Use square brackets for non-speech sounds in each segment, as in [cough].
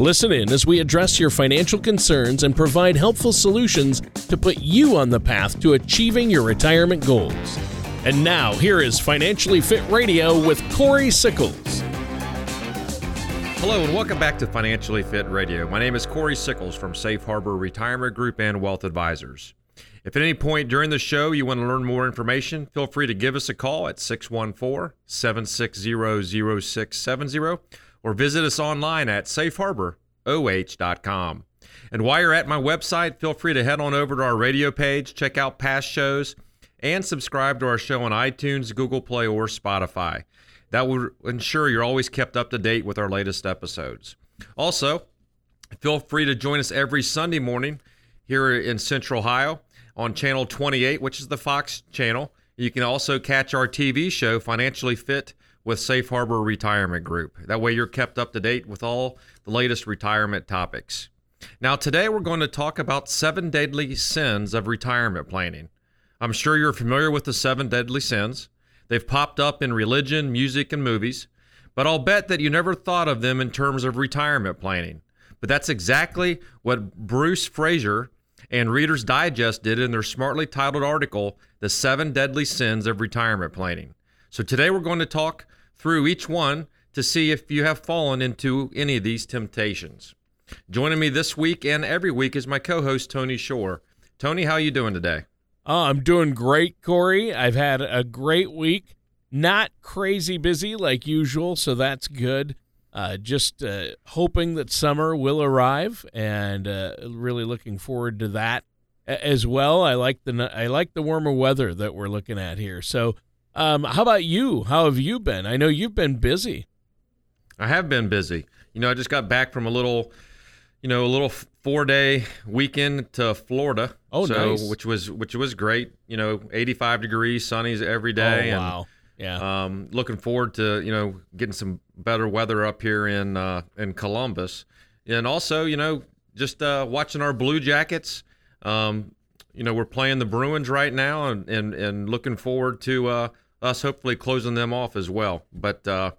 Listen in as we address your financial concerns and provide helpful solutions to put you on the path to achieving your retirement goals. And now, here is Financially Fit Radio with Corey Sickles. Hello, and welcome back to Financially Fit Radio. My name is Corey Sickles from Safe Harbor Retirement Group and Wealth Advisors. If at any point during the show you want to learn more information, feel free to give us a call at 614 760 0670 or visit us online at safeharboroh.com. And while you're at my website, feel free to head on over to our radio page, check out past shows, and subscribe to our show on iTunes, Google Play, or Spotify. That will ensure you're always kept up to date with our latest episodes. Also, feel free to join us every Sunday morning here in Central Ohio on Channel 28, which is the Fox channel. You can also catch our TV show, Financially Fit, with Safe Harbor Retirement Group. That way, you're kept up to date with all the latest retirement topics. Now, today we're going to talk about seven deadly sins of retirement planning. I'm sure you're familiar with the seven deadly sins. They've popped up in religion, music, and movies, but I'll bet that you never thought of them in terms of retirement planning. But that's exactly what Bruce Fraser and Reader's Digest did in their smartly titled article, The Seven Deadly Sins of Retirement Planning. So today we're going to talk through each one to see if you have fallen into any of these temptations. Joining me this week and every week is my co-host Tony Shore. Tony, how are you doing today? Uh, I'm doing great, Corey. I've had a great week. Not crazy busy like usual, so that's good. Uh, just uh, hoping that summer will arrive, and uh, really looking forward to that as well. I like the I like the warmer weather that we're looking at here. So, um, how about you? How have you been? I know you've been busy. I have been busy. You know, I just got back from a little you know, a little four day weekend to Florida. Oh, so, nice. Which was which was great. You know, 85 degrees, sunnies every day. Oh, wow. And, yeah. um, looking forward to you know getting some better weather up here in uh, in Columbus, and also you know just uh, watching our Blue Jackets. Um, you know, we're playing the Bruins right now, and and, and looking forward to uh, us hopefully closing them off as well. But uh,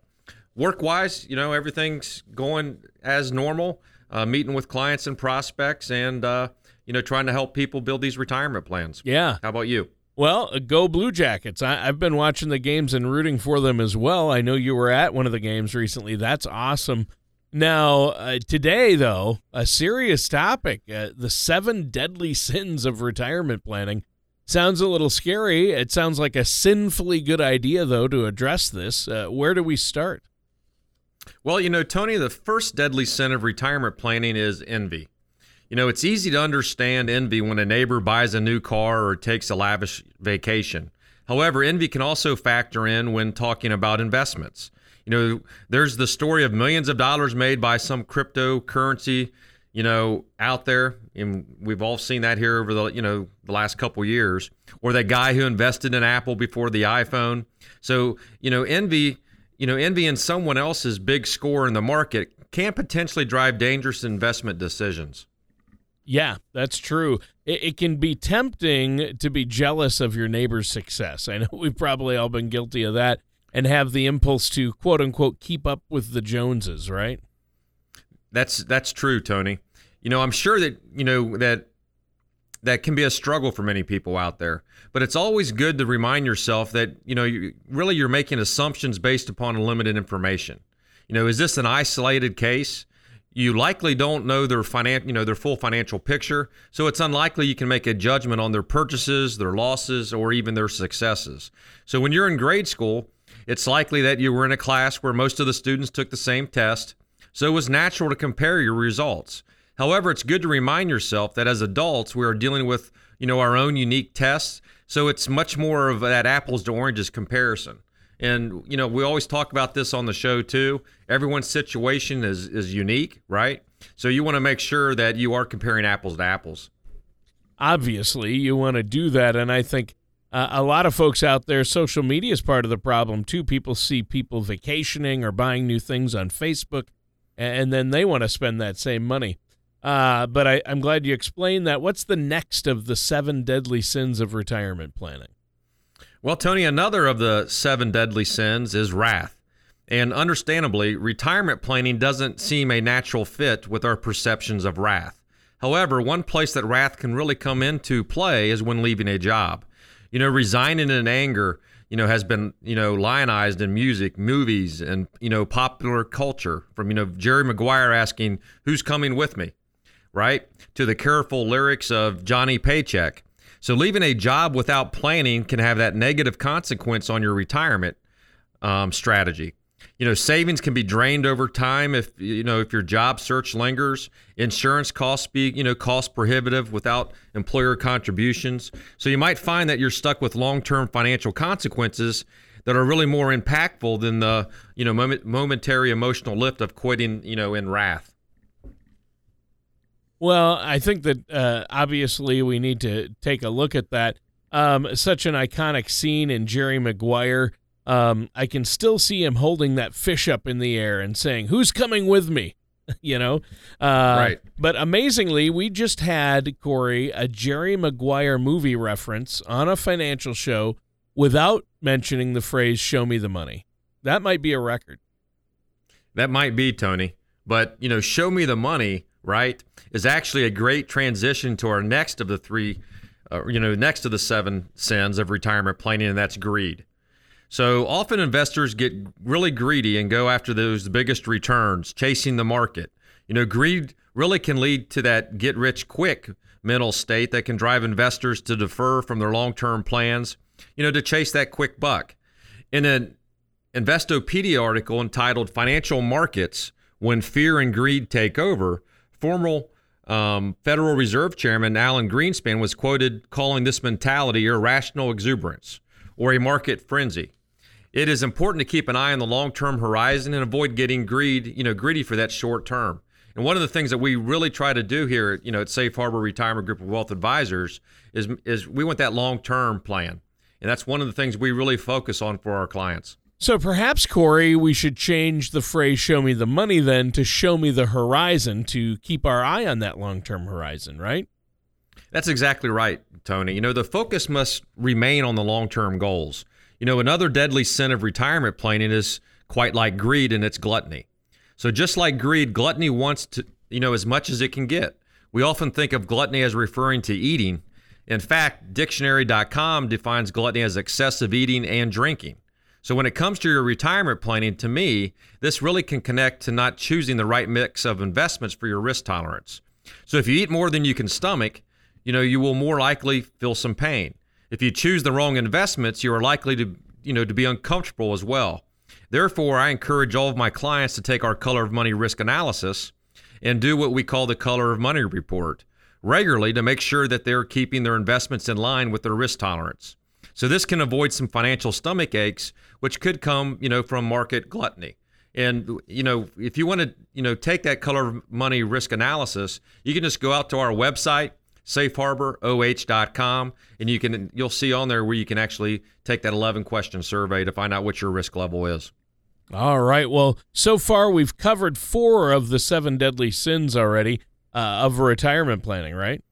work wise, you know, everything's going as normal uh, meeting with clients and prospects, and uh, you know, trying to help people build these retirement plans. Yeah. How about you? Well, go Blue Jackets. I, have been watching the games and rooting for them as well. I know you were at one of the games recently. That's awesome. Now, uh, today, though, a serious topic uh, the seven deadly sins of retirement planning. Sounds a little scary. It sounds like a sinfully good idea, though, to address this. Uh, where do we start? Well, you know, Tony, the first deadly sin of retirement planning is envy. You know, it's easy to understand envy when a neighbor buys a new car or takes a lavish vacation. However, envy can also factor in when talking about investments. You know, there's the story of millions of dollars made by some cryptocurrency, you know, out there, and we've all seen that here over the, you know, the last couple years, or that guy who invested in Apple before the iPhone. So, you know, envy you know, envying someone else's big score in the market can potentially drive dangerous investment decisions. Yeah, that's true. It, it, can be tempting to be jealous of your neighbor's success. I know [laughs] we've probably all been guilty of that and have the impulse to quote unquote keep up with the Joneses, right? That's that's true, Tony. You know, I'm sure that you know that that can be a struggle for many people out there. But it's always good to remind yourself that, you know, you, really you're making assumptions based upon limited information. You know, is this an isolated case? You likely don't know their finan- you know, their full financial picture, so it's unlikely you can make a judgment on their purchases, their losses, or even their successes. So when you're in grade school, it's likely that you were in a class where most of the students took the same test, so it was natural to compare your results. However, it's good to remind yourself that as adults, we are dealing with, you know, our own unique tests. So it's much more of that apples to oranges comparison. And you know, we always talk about this on the show too. Everyone's situation is is unique, right? So you want to make sure that you are comparing apples to apples. obviously you want to do that. And I think uh, a lot of folks out there, social media is part of the problem too. People see people vacationing or buying new things on Facebook, and then they want to spend that same money. Uh, but I, I'm glad you explained that. What's the next of the seven deadly sins of retirement planning? Well, Tony, another of the seven deadly sins is wrath. And understandably, retirement planning doesn't seem a natural fit with our perceptions of wrath. However, one place that wrath can really come into play is when leaving a job. You know, resigning in anger, you know, has been, you know, lionized in music, movies, and, you know, popular culture from, you know, Jerry Maguire asking, Who's coming with me? Right? To the careful lyrics of Johnny Paycheck. So leaving a job without planning can have that negative consequence on your retirement um, strategy you know savings can be drained over time if you know if your job search lingers. Insurance costs be you know cost prohibitive without employer contributions. So you might find that you're stuck with long-term financial consequences that are really more impactful than the you know moment, momentary emotional lift of quitting you know in wrath. Well i think that uh, obviously we need to take a look at that. Um, such an iconic scene in jerry maguire um, I can still see him holding that fish up in the air and saying, "Who's coming with me?" [laughs] you know, uh, right? But amazingly, we just had Corey a Jerry Maguire movie reference on a financial show without mentioning the phrase "Show me the money." That might be a record. That might be Tony, but you know, "Show me the money," right, is actually a great transition to our next of the three, uh, you know, next of the seven sins of retirement planning, and that's greed. So often investors get really greedy and go after those biggest returns, chasing the market. You know, greed really can lead to that get rich quick mental state that can drive investors to defer from their long term plans, you know, to chase that quick buck. In an Investopedia article entitled Financial Markets When Fear and Greed Take Over, former um, Federal Reserve Chairman Alan Greenspan was quoted calling this mentality irrational exuberance or a market frenzy it is important to keep an eye on the long-term horizon and avoid getting greed, you know, greedy for that short term. And one of the things that we really try to do here, you know, at Safe Harbor Retirement Group of Wealth Advisors is is we want that long-term plan. And that's one of the things we really focus on for our clients. So perhaps, Corey, we should change the phrase show me the money then to show me the horizon to keep our eye on that long term horizon, right? That's exactly right, Tony. You know, the focus must remain on the long term goals. You know, another deadly sin of retirement planning is quite like greed and it's gluttony. So just like greed, gluttony wants to, you know, as much as it can get. We often think of gluttony as referring to eating. In fact, dictionary.com defines gluttony as excessive eating and drinking. So when it comes to your retirement planning, to me, this really can connect to not choosing the right mix of investments for your risk tolerance. So if you eat more than you can stomach, you know, you will more likely feel some pain. If you choose the wrong investments, you are likely to, you know, to be uncomfortable as well. Therefore, I encourage all of my clients to take our color of money risk analysis and do what we call the color of money report regularly to make sure that they're keeping their investments in line with their risk tolerance. So this can avoid some financial stomach aches which could come, you know, from market gluttony. And you know, if you want to, you know, take that color of money risk analysis, you can just go out to our website safeharboroh.com and you can you'll see on there where you can actually take that 11 question survey to find out what your risk level is. All right. Well, so far we've covered 4 of the 7 deadly sins already uh, of retirement planning, right?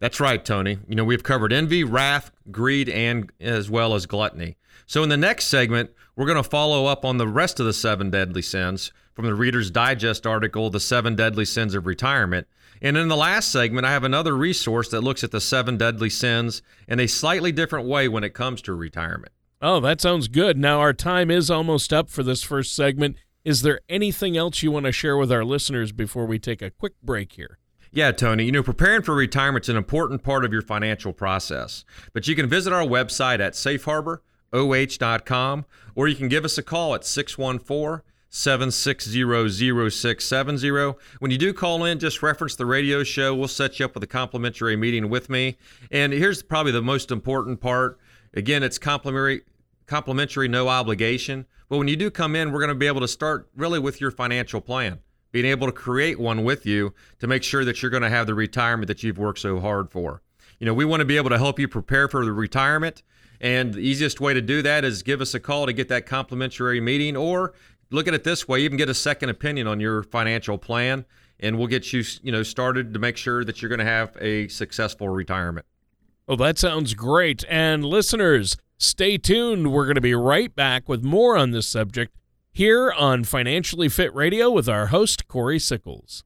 That's right, Tony. You know, we've covered envy, wrath, greed and as well as gluttony. So in the next segment, we're going to follow up on the rest of the 7 deadly sins from the Reader's Digest article, The 7 Deadly Sins of Retirement. And in the last segment, I have another resource that looks at the seven deadly sins in a slightly different way when it comes to retirement. Oh, that sounds good. Now, our time is almost up for this first segment. Is there anything else you want to share with our listeners before we take a quick break here? Yeah, Tony. You know, preparing for retirement is an important part of your financial process. But you can visit our website at safeharboroh.com or you can give us a call at 614 7600670. When you do call in, just reference the radio show. We'll set you up with a complimentary meeting with me. And here's probably the most important part. Again, it's complimentary, complimentary, no obligation. But when you do come in, we're going to be able to start really with your financial plan, being able to create one with you to make sure that you're going to have the retirement that you've worked so hard for. You know, we want to be able to help you prepare for the retirement. And the easiest way to do that is give us a call to get that complimentary meeting or look at it this way, you can get a second opinion on your financial plan and we'll get you, you know, started to make sure that you're going to have a successful retirement. Well, that sounds great. And listeners, stay tuned. We're going to be right back with more on this subject here on Financially Fit Radio with our host, Corey Sickles.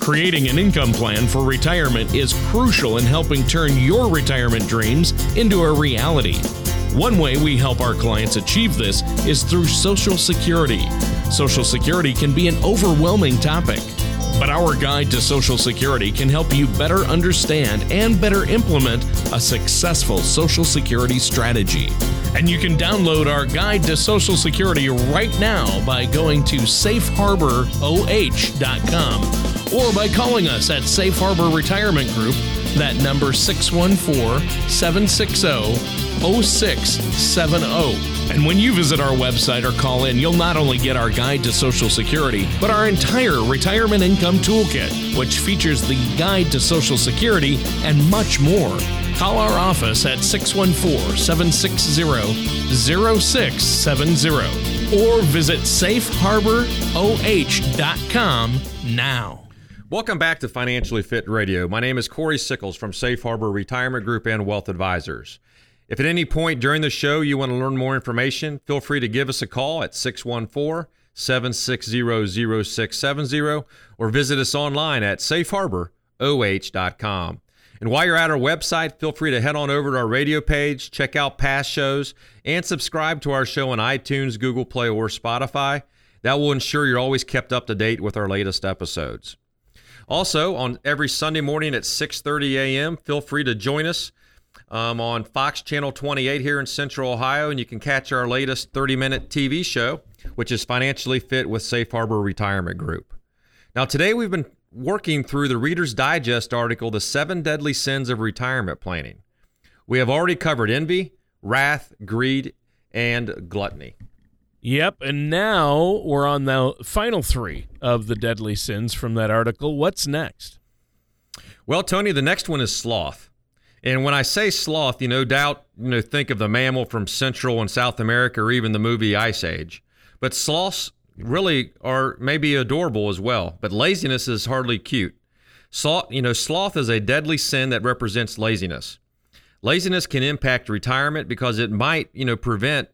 Creating an income plan for retirement is crucial in helping turn your retirement dreams into a reality. One way we help our clients achieve this is through Social Security. Social Security can be an overwhelming topic. But our guide to Social Security can help you better understand and better implement a successful Social Security strategy. And you can download our guide to Social Security right now by going to safeharboroh.com or by calling us at Safe Harbor Retirement Group, that number 614 760 0670. And when you visit our website or call in, you'll not only get our guide to Social Security, but our entire retirement income toolkit, which features the guide to Social Security and much more. Call our office at 614 760 0670 or visit safeharboroh.com now. Welcome back to Financially Fit Radio. My name is Corey Sickles from Safe Harbor Retirement Group and Wealth Advisors. If at any point during the show you want to learn more information, feel free to give us a call at 614 760 0670 or visit us online at safeharboroh.com. And while you're at our website, feel free to head on over to our radio page, check out past shows, and subscribe to our show on iTunes, Google Play, or Spotify. That will ensure you're always kept up to date with our latest episodes. Also, on every Sunday morning at 6:30 a.m., feel free to join us um, on Fox Channel 28 here in Central Ohio, and you can catch our latest 30 minute TV show, which is Financially Fit with Safe Harbor Retirement Group. Now, today we've been working through the Reader's Digest article, The Seven Deadly Sins of Retirement Planning. We have already covered envy, wrath, greed, and gluttony. Yep, and now we're on the final three of the deadly sins from that article. What's next? Well, Tony, the next one is sloth. And when I say sloth, you no doubt you know think of the mammal from Central and South America, or even the movie Ice Age. But sloths really are maybe adorable as well. But laziness is hardly cute. Sloth, you know, sloth is a deadly sin that represents laziness. Laziness can impact retirement because it might, you know, prevent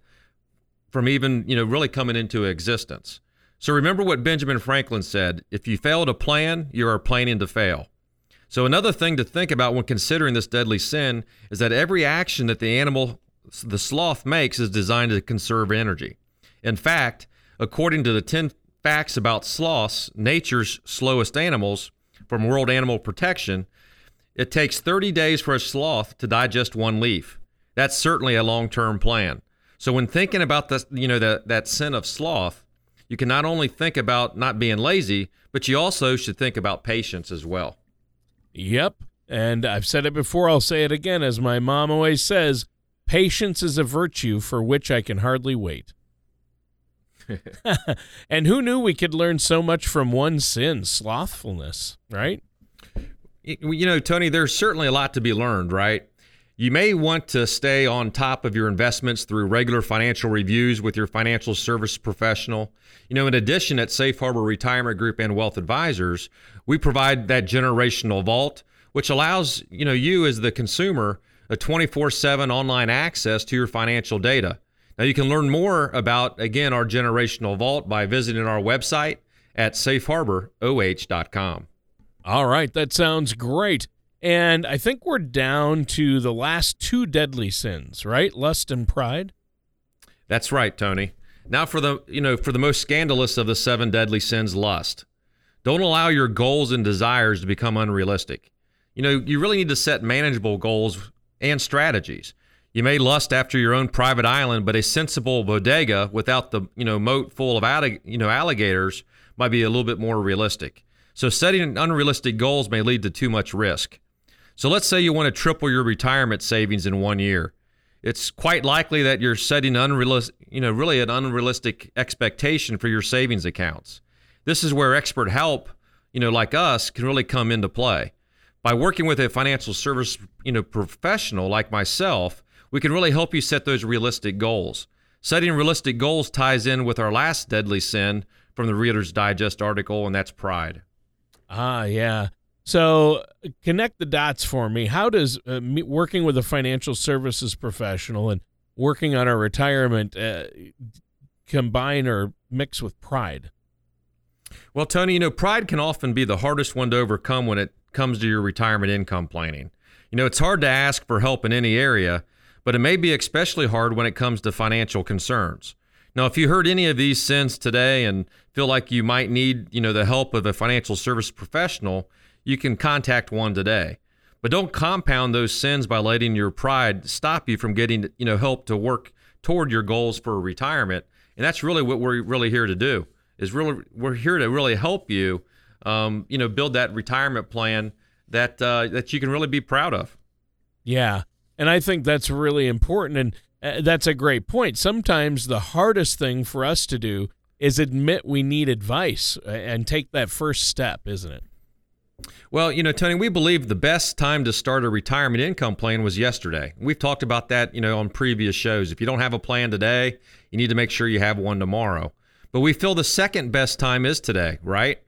from even, you know, really coming into existence. So remember what Benjamin Franklin said: if you fail to plan, you are planning to fail. So, another thing to think about when considering this deadly sin is that every action that the animal, the sloth, makes is designed to conserve energy. In fact, according to the 10 facts about sloths, nature's slowest animals, from World Animal Protection, it takes 30 days for a sloth to digest one leaf. That's certainly a long-term plan. So when thinking about the, you know, that that sin of sloth, you can not only think about not being lazy, but you also should think about patience as well. Yep. And I've said it before, I'll say it again, as my mom always says patience is a virtue for which I can hardly wait. [laughs] and who knew we could learn so much from one sin, slothfulness, right? You know, Tony, there's certainly a lot to be learned, right? You may want to stay on top of your investments through regular financial reviews with your financial service professional. You know, in addition, at Safe Harbor Retirement Group and Wealth Advisors, we provide that generational vault, which allows you know you as the consumer a 24/7 online access to your financial data. Now you can learn more about again our generational vault by visiting our website at safeharboroh.com. All right, that sounds great. And I think we're down to the last two deadly sins, right? Lust and pride. That's right, Tony. Now for the, you know, for the most scandalous of the seven deadly sins, lust. Don't allow your goals and desires to become unrealistic. You know, you really need to set manageable goals and strategies. You may lust after your own private island, but a sensible bodega without the, you know, moat full of, you know, alligators might be a little bit more realistic. So setting unrealistic goals may lead to too much risk. So let's say you want to triple your retirement savings in one year. It's quite likely that you're setting unrealistic, you know, really an unrealistic expectation for your savings accounts. This is where expert help, you know, like us, can really come into play. By working with a financial service, you know, professional like myself, we can really help you set those realistic goals. Setting realistic goals ties in with our last deadly sin from the Reader's Digest article, and that's pride. Ah, yeah. So connect the dots for me. How does uh, working with a financial services professional and working on our retirement uh, combine or mix with pride? Well, Tony, you know, pride can often be the hardest one to overcome when it comes to your retirement income planning. You know, it's hard to ask for help in any area, but it may be especially hard when it comes to financial concerns. Now, if you heard any of these sins today and feel like you might need, you know, the help of a financial service professional, you can contact one today. But don't compound those sins by letting your pride stop you from getting, you know, help to work toward your goals for retirement. And that's really what we're really here to do. Is really we're here to really help you, um, you know, build that retirement plan that uh, that you can really be proud of. Yeah, and I think that's really important, and uh, that's a great point. Sometimes the hardest thing for us to do is admit we need advice and take that first step, isn't it? Well, you know, Tony, we believe the best time to start a retirement income plan was yesterday. We've talked about that, you know, on previous shows. If you don't have a plan today, you need to make sure you have one tomorrow. But we feel the second best time is today, right?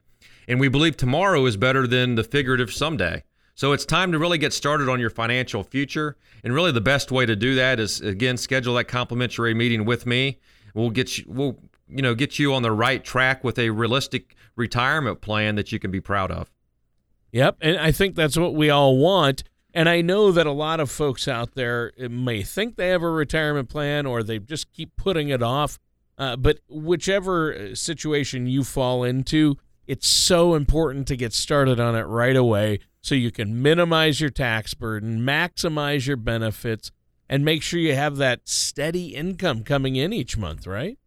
And we believe tomorrow is better than the figurative someday. So it's time to really get started on your financial future. And really the best way to do that is again schedule that complimentary meeting with me. We'll get you we'll you know get you on the right track with a realistic retirement plan that you can be proud of. Yep, and I think that's what we all want. And I know that a lot of folks out there may think they have a retirement plan or they just keep putting it off. Uh, but whichever uh, situation you fall into, it's so important to get started on it right away so you can minimize your tax burden, maximize your benefits, and make sure you have that steady income coming in each month, right?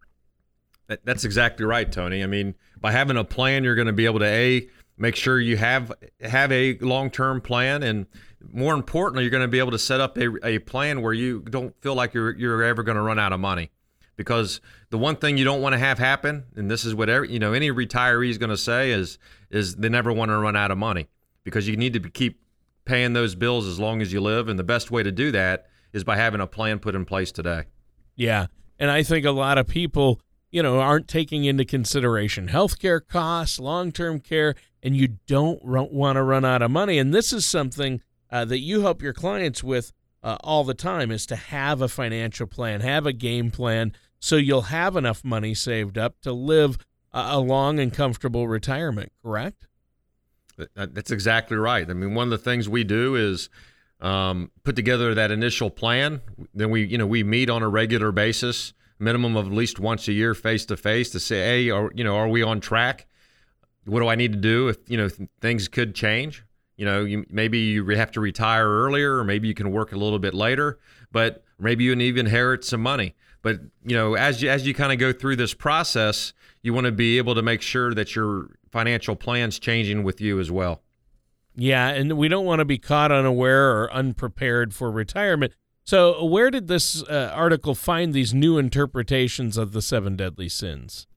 That's exactly right, Tony. I mean, by having a plan, you're going to be able to a make sure you have have a long-term plan and more importantly you're going to be able to set up a, a plan where you don't feel like you're you're ever going to run out of money. Because the one thing you don't want to have happen and this is what every, you know any retiree is going to say is is they never want to run out of money. Because you need to keep paying those bills as long as you live and the best way to do that is by having a plan put in place today. Yeah. And i think a lot of people you know aren't taking into consideration healthcare costs long-term care and you don't want to run out of money. And this is something uh, that you help your clients with uh, all the time is to have a financial plan, have a game plan, so you'll have enough money saved up to live a long and comfortable retirement. Correct? That's exactly right. I mean, one of the things we do is um, put together that initial plan. Then we, you know, we meet on a regular basis, minimum of at least once a year, face to face, to say, hey, are you know, are we on track? what do I need to do if you know things could change? You know, you, maybe you have to retire earlier, or maybe you can work a little bit later, but maybe you even inherit some money. But you know, as you as you kind of go through this process, you want to be able to make sure that your financial plan's changing with you as well. Yeah, and we don't want to be caught unaware or unprepared for retirement. So, where did this uh, article find these new interpretations of the seven deadly sins?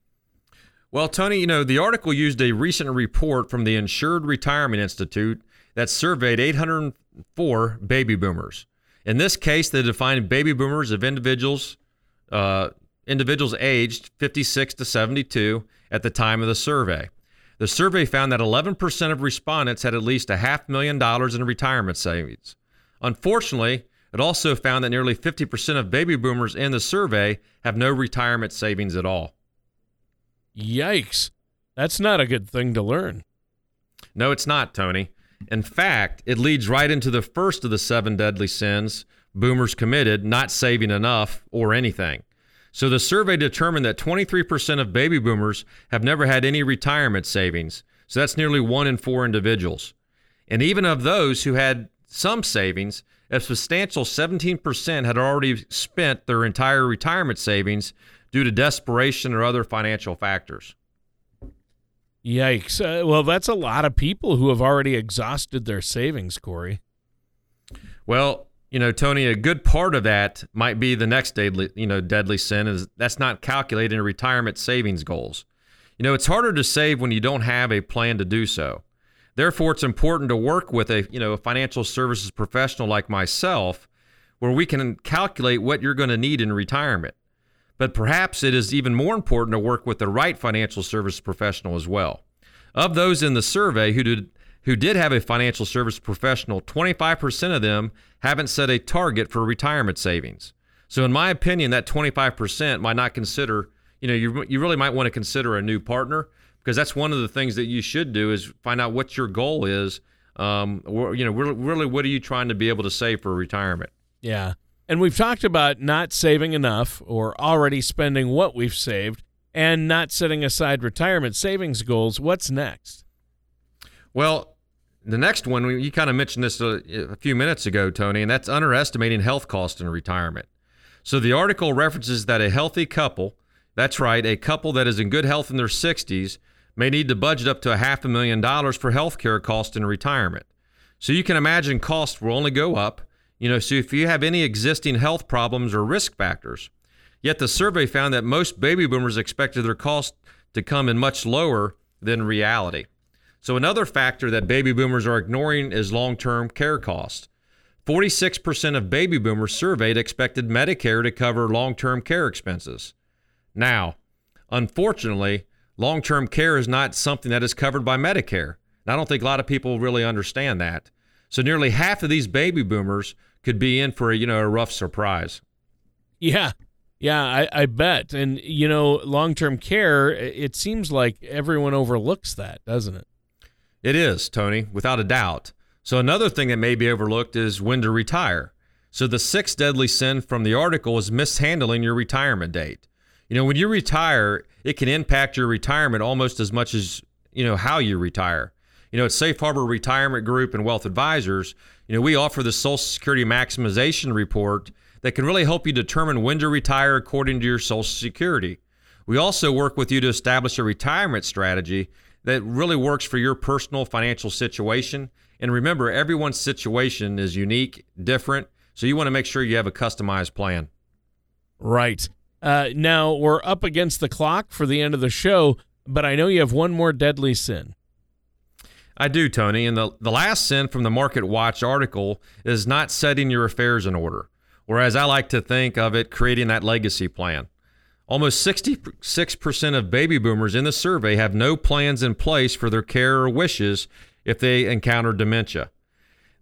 Well, Tony, you know, the article used a recent report from the Insured Retirement Institute that surveyed 804 baby boomers. In this case, they defined baby boomers of individuals uh, individuals aged 56 to 72 at the time of the survey. The survey found that 11% of respondents had at least a half million dollars in retirement savings. Unfortunately, it also found that nearly 50% of baby boomers in the survey have no retirement savings at all. Yikes. That's not a good thing to learn. No, it's not, Tony. In fact, it leads right into the first of the seven deadly sins boomers committed, not saving enough or anything. So the survey determined that 23% of baby boomers have never had any retirement savings. So that's nearly one in four individuals. And even of those who had some savings, a substantial 17% had already spent their entire retirement savings due to desperation or other financial factors. Yikes. Uh, well, that's a lot of people who have already exhausted their savings, Corey. Well, you know, Tony, a good part of that might be the next deadly, you know, deadly sin is that's not calculating retirement savings goals. You know, it's harder to save when you don't have a plan to do so. Therefore, it's important to work with a, you know, a financial services professional like myself where we can calculate what you're going to need in retirement. But perhaps it is even more important to work with the right financial service professional as well. Of those in the survey who did who did have a financial service professional, 25% of them haven't set a target for retirement savings. So in my opinion, that 25% might not consider, you know, you, you really might want to consider a new partner because that's one of the things that you should do is find out what your goal is. Um, or, you know, really, really, what are you trying to be able to save for retirement? Yeah. And we've talked about not saving enough or already spending what we've saved and not setting aside retirement savings goals. What's next? Well, the next one, you kind of mentioned this a, a, few minutes ago, Tony, and that's underestimating health costs in retirement. So the article references that a healthy couple, that's right, a couple that is in good health in their 60s, may need to budget up to a half a million dollars for health care costs in retirement. So you can imagine costs will only go up. You know, so if you have any existing health problems or risk factors, yet the survey found that most baby boomers expected their costs to come in much lower than reality. So, another factor that baby boomers are ignoring is long term care costs. 46% of baby boomers surveyed expected Medicare to cover long term care expenses. Now, unfortunately, long term care is not something that is covered by Medicare. And I don't think a lot of people really understand that. So, nearly half of these baby boomers could be in for a, you know, a rough surprise. Yeah. Yeah, I, I bet. And, you know, long term care, it seems like everyone overlooks that, doesn't it? It is, Tony, without a doubt. So, another thing that may be overlooked is when to retire. So, the sixth deadly sin from the article is mishandling your retirement date. You know, when you retire, it can impact your retirement almost as much as, you know, how you retire. You know, at Safe Harbor Retirement Group and Wealth Advisors, you know, we offer the Social Security Maximization Report that can really help you determine when to retire according to your Social Security. We also work with you to establish a retirement strategy that really works for your personal financial situation. And remember, everyone's situation is unique, different. So you want to make sure you have a customized plan. Right. Uh, now, we're up against the clock for the end of the show, but I know you have one more deadly sin. I do, Tony. And the, the last sin from the Market Watch article is not setting your affairs in order, whereas I like to think of it creating that legacy plan. Almost 66% of baby boomers in the survey have no plans in place for their care or wishes if they encounter dementia.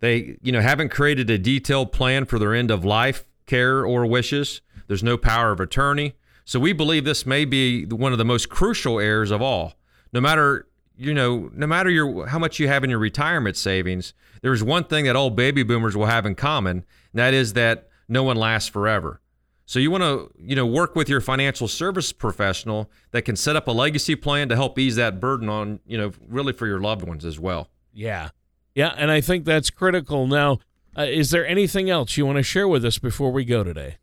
They, you know, haven't created a detailed plan for their end of life care or wishes. There's no power of attorney. So we believe this may be one of the most crucial errors of all. No matter, you know, no matter your how much you have in your retirement savings, there's one thing that all baby boomers will have in common, and that is that no one lasts forever. So you want to, you know, work with your financial service professional that can set up a legacy plan to help ease that burden on, you know, really for your loved ones as well. Yeah. Yeah, and I think that's critical. Now, uh, is there anything else you want to share with us before we go today?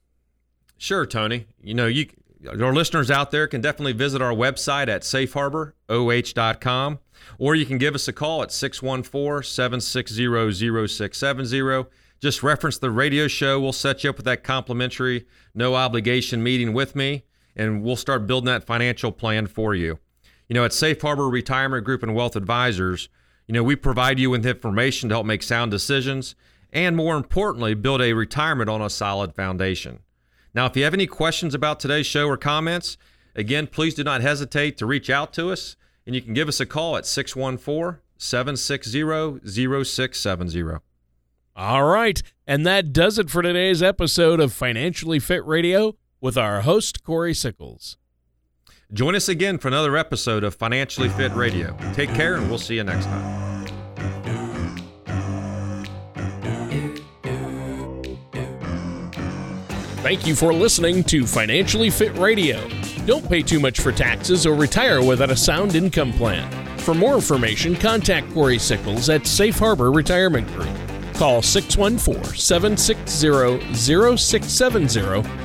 Sure, Tony. You know, you listeners out there can definitely visit our website at safeharboroh.com or you can give us a call at 614 760 0670 just reference the radio show. We'll set you up with that complimentary, no obligation meeting with me, and we'll start building that financial plan for you. You know, at Safe Harbor Retirement Group and Wealth Advisors, you know, we provide you with information to help make sound decisions and, more importantly, build a retirement on a solid foundation. Now, if you have any questions about today's show or comments, again, please do not hesitate to reach out to us, and you can give us a call at 614 760 0670. All right. And that does it for today's episode of Financially Fit Radio with our host, Corey Sickles. Join us again for another episode of Financially Fit Radio. Take care, and we'll see you next time. Thank you for listening to Financially Fit Radio. Don't pay too much for taxes or retire without a sound income plan. For more information, contact Corey Sickles at Safe Harbor Retirement Group. Call 614 760 0670